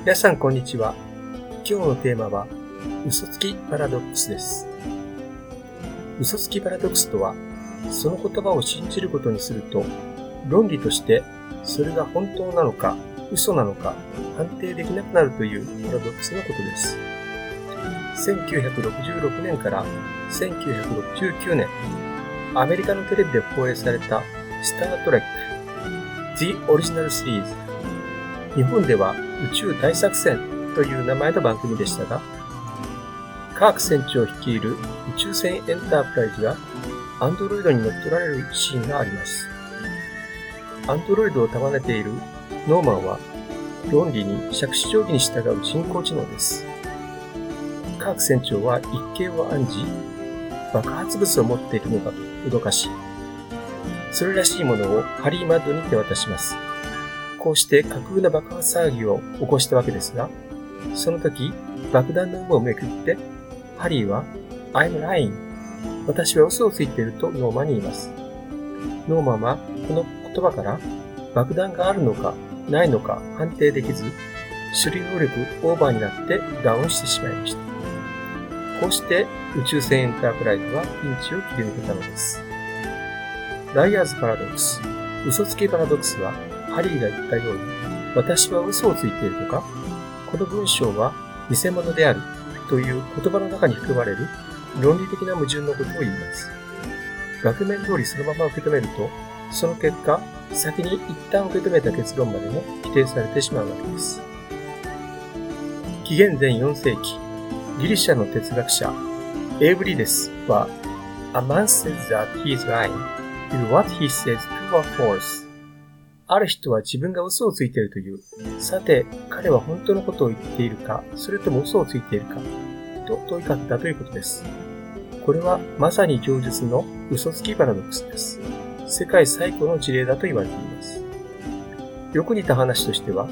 皆さんこんにちは。今日のテーマは、嘘つきパラドックスです。嘘つきパラドックスとは、その言葉を信じることにすると、論理としてそれが本当なのか嘘なのか判定できなくなるというパラドックスのことです。1966年から1969年、アメリカのテレビで放映されたスタートレック The Original Series 日本では宇宙大作戦という名前の番組でしたが、カーク船長率いる宇宙船エンタープライズがアンドロイドに乗っ取られるシーンがあります。アンドロイドを束ねているノーマンは論理に借子定規に従う人工知能です。カーク船長は一計を案じ、爆発物を持っているのだと脅かし、それらしいものをハリー・マッドに手渡します。こうして架空の爆発騒ぎを起こしたわけですが、その時、爆弾の有無をめくって、ハリーは、I'm lying. 私は嘘をついているとノーマンに言います。ノーマンはこの言葉から爆弾があるのかないのか判定できず、処理能力オーバーになってダウンしてしまいました。こうして宇宙船エンタープライズはピンチを切り抜けたのです。ライアーズパラドックス、嘘つきパラドックスは、ハリーが言ったように、私は嘘をついているとか、この文章は偽物であるという言葉の中に含まれる論理的な矛盾のことを言います。額面通りそのまま受け止めると、その結果、先に一旦受け止めた結論までも否定されてしまうわけです。紀元前4世紀、ギリシャの哲学者、エイブリデスは、A man says that he is lying. Is what he says true or false? ある人は自分が嘘をついているという。さて、彼は本当のことを言っているか、それとも嘘をついているか、と問いかけたということです。これはまさに上述の嘘つきパラドックスです。世界最古の事例だと言われています。よく似た話としては、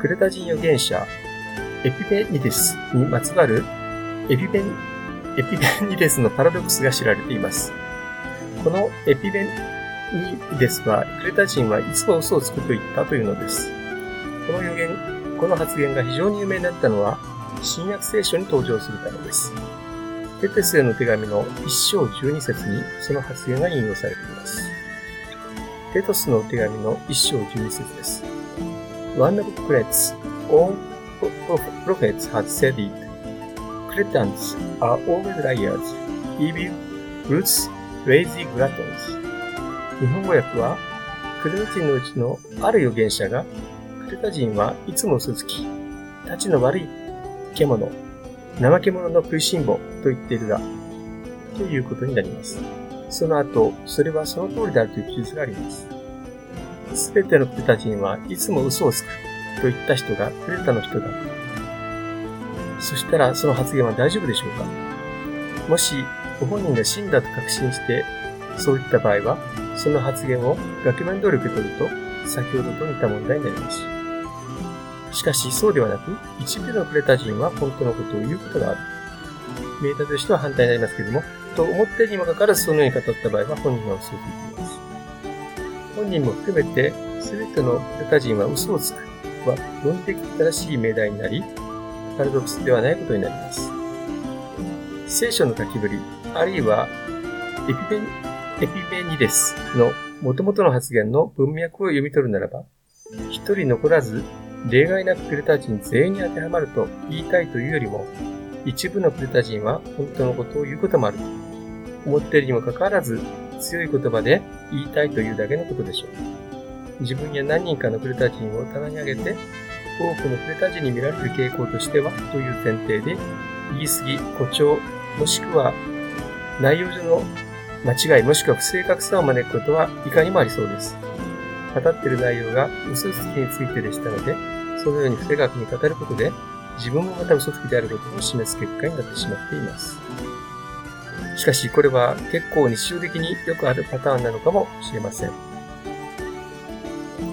クレタ人預言者、エピペニデスにまつわるエピペエピペニデスのパラドックスが知られています。このエピペニデスは、クレタ人はいつも嘘をつくと言ったというのです。この予言、この発言が非常に有名になったのは、新約聖書に登場するためです。テテスへの手紙の1章12節にその発言が引用されています。テトスの手紙の一章十二節です。One of Cret's own prophets had said it. Cretans are always liars, evil, brutes, lazy gluttons. 日本語訳は、クレタ人のうちのある預言者が、クレタ人はいつも嘘つき、立ちの悪い獣、怠け者の食いしん坊と言っているが、ということになります。その後、それはその通りであるという記述があります。すべてのクレタ人はいつも嘘をつくと言った人がクレタの人だ。そしたらその発言は大丈夫でしょうか？もしご本人が死んだと確信してそういった場合は、その発言を額面通り受け取ると先ほどと似た問題になります。しかしそうではなく、一部のクレタ人は本当のことを言うことがある。メーターとしては反対になりますけれども、と思ってにもかかわらずそのように語った場合は本人は嘘をついています。本人も含めて全てのユタ人は嘘をつくは論的正しい命題になり、パラドックスではないことになります。聖書の書きぶり、あるいはエピペエピペニデスの元々の発言の文脈を読み取るならば、一人残らず例外なくクレタ人全員に当てはまると言いたいというよりも、一部のクレタ人は本当のことを言うこともある。思っているにもかかわらず、強い言葉で言いたいというだけのことでしょう。自分や何人かのクレタ人を棚に上げて、多くのクレタ人に見られる傾向としては、という前提で、言い過ぎ、誇張、もしくは内容上の間違いもしくは不正確さを招くことはいかにもありそうです。語っている内容が嘘つきについてでしたので、そのように不正確に語ることで、自分もまた嘘つきであることを示す結果になってしまっています。しかしこれは結構日常的によくあるパターンなのかもしれません。